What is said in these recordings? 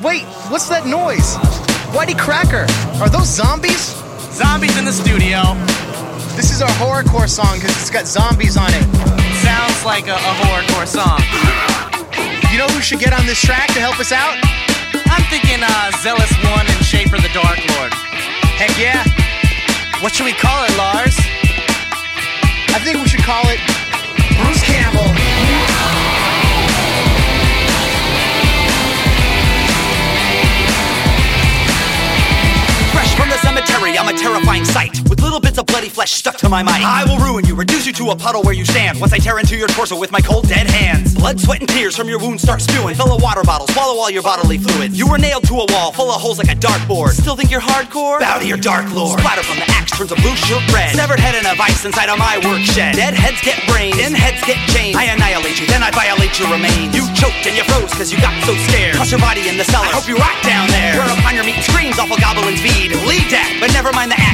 Wait, what's that noise? YTCracker, are those zombies? Zombies in the studio. This is our horrorcore song because it's got zombies on it. Sounds like a, a horrorcore song. You know who should get on this track to help us out? I'm thinking uh, Zealous One and Schaefer the Dark Lord. Heck yeah. What should we call it, Lars? I think we should call it Bruce Campbell. Sight. With little bits of bloody flesh stuck to my mic. I will ruin you, reduce you to a puddle where you stand. Once I tear into your torso with my cold, dead hands. Blood, sweat, and tears from your wounds start spewing. Fill a water bottle, swallow all your bodily fluids. You were nailed to a wall, full of holes like a dartboard. Still think you're hardcore? Bow to your dark lord. Splatter from the axe turns a blue shirt red. Severed head in a vice inside of my work shed. Dead heads get brains, in heads get chained. I annihilate you, then I violate your remains. You choked and you froze cause you got so scared. Toss your body in the cellar. I hope you rot down there. Where upon your meat screams awful goblins feed. Lead that, but never mind the act,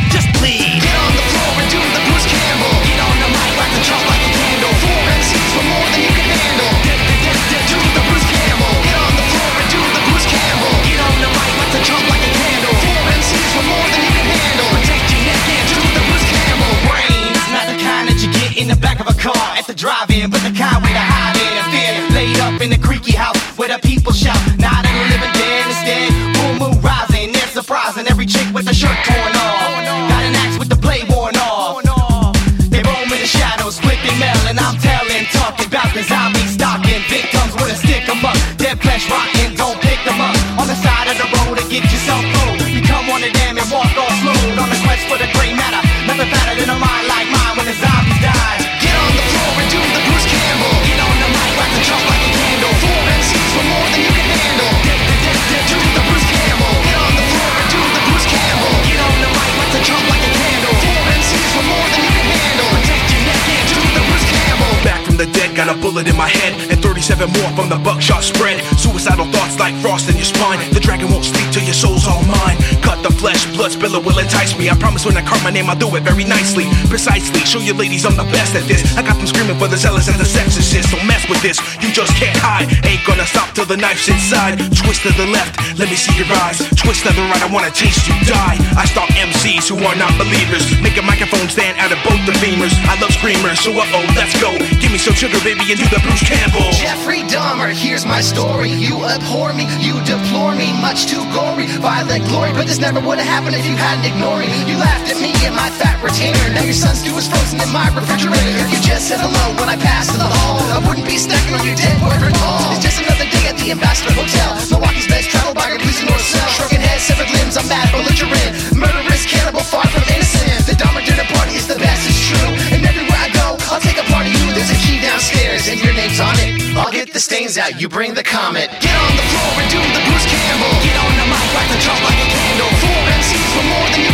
at the drive-in, but the kind with the hide in and fear. Laid up in the creaky house where the people shout, not in the living dead instead. Boom, boom, rising, they're surprising every chick with the shirt torn off. Got an axe with the blade worn off. They roam in the shadows, they mail, and I'm telling, talking about the zombies stalking victims with a stick 'em up. Dead flesh rotting, don't pick 'em up. On the side of the road to get yourself the dead, got a bullet in my head And 37 more from the buckshot spread. Suicidal thoughts like frost in your spine. The dragon won't sleep till your soul's all mine. Cut the flesh, blood spiller will entice me. I promise when I carve my name I'll do it very nicely. Precisely, show your ladies I'm the best at this. I got them screaming for the zealous and the sexist. Don't mess with this, you just can't hide. Ain't gonna stop till the knife's inside. Twist to the left, let me see your eyes. Twist to the right, I wanna taste you die. I stalk MCs who are not believers. Make a microphone stand out of both the femurs I love screamers, so uh-oh, let's go me some sugar, baby, and do the Bruce Campbell Jeffrey Dahmer, here's my story. You abhor me, you deplore me, much too gory, violent glory. But this never would have happened if you hadn't ignored me. You laughed at me and my fat retainer. Now your son's stew is frozen in my refrigerator. If you just said hello when I passed in the hall, I wouldn't be stacking on your dead boyfriend Paul. It's just another day at the Ambassador Hotel. Milwaukee's best travel bagger, please north south. Shrugging heads, severed limbs, I'm mad, belligerent. The stains out, you bring the comet. Get on the floor and do the Bruce Campbell. Get on the mic, light the jump like a candle. Four MCs for more than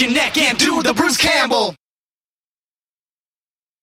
your neck and do the Bruce Campbell.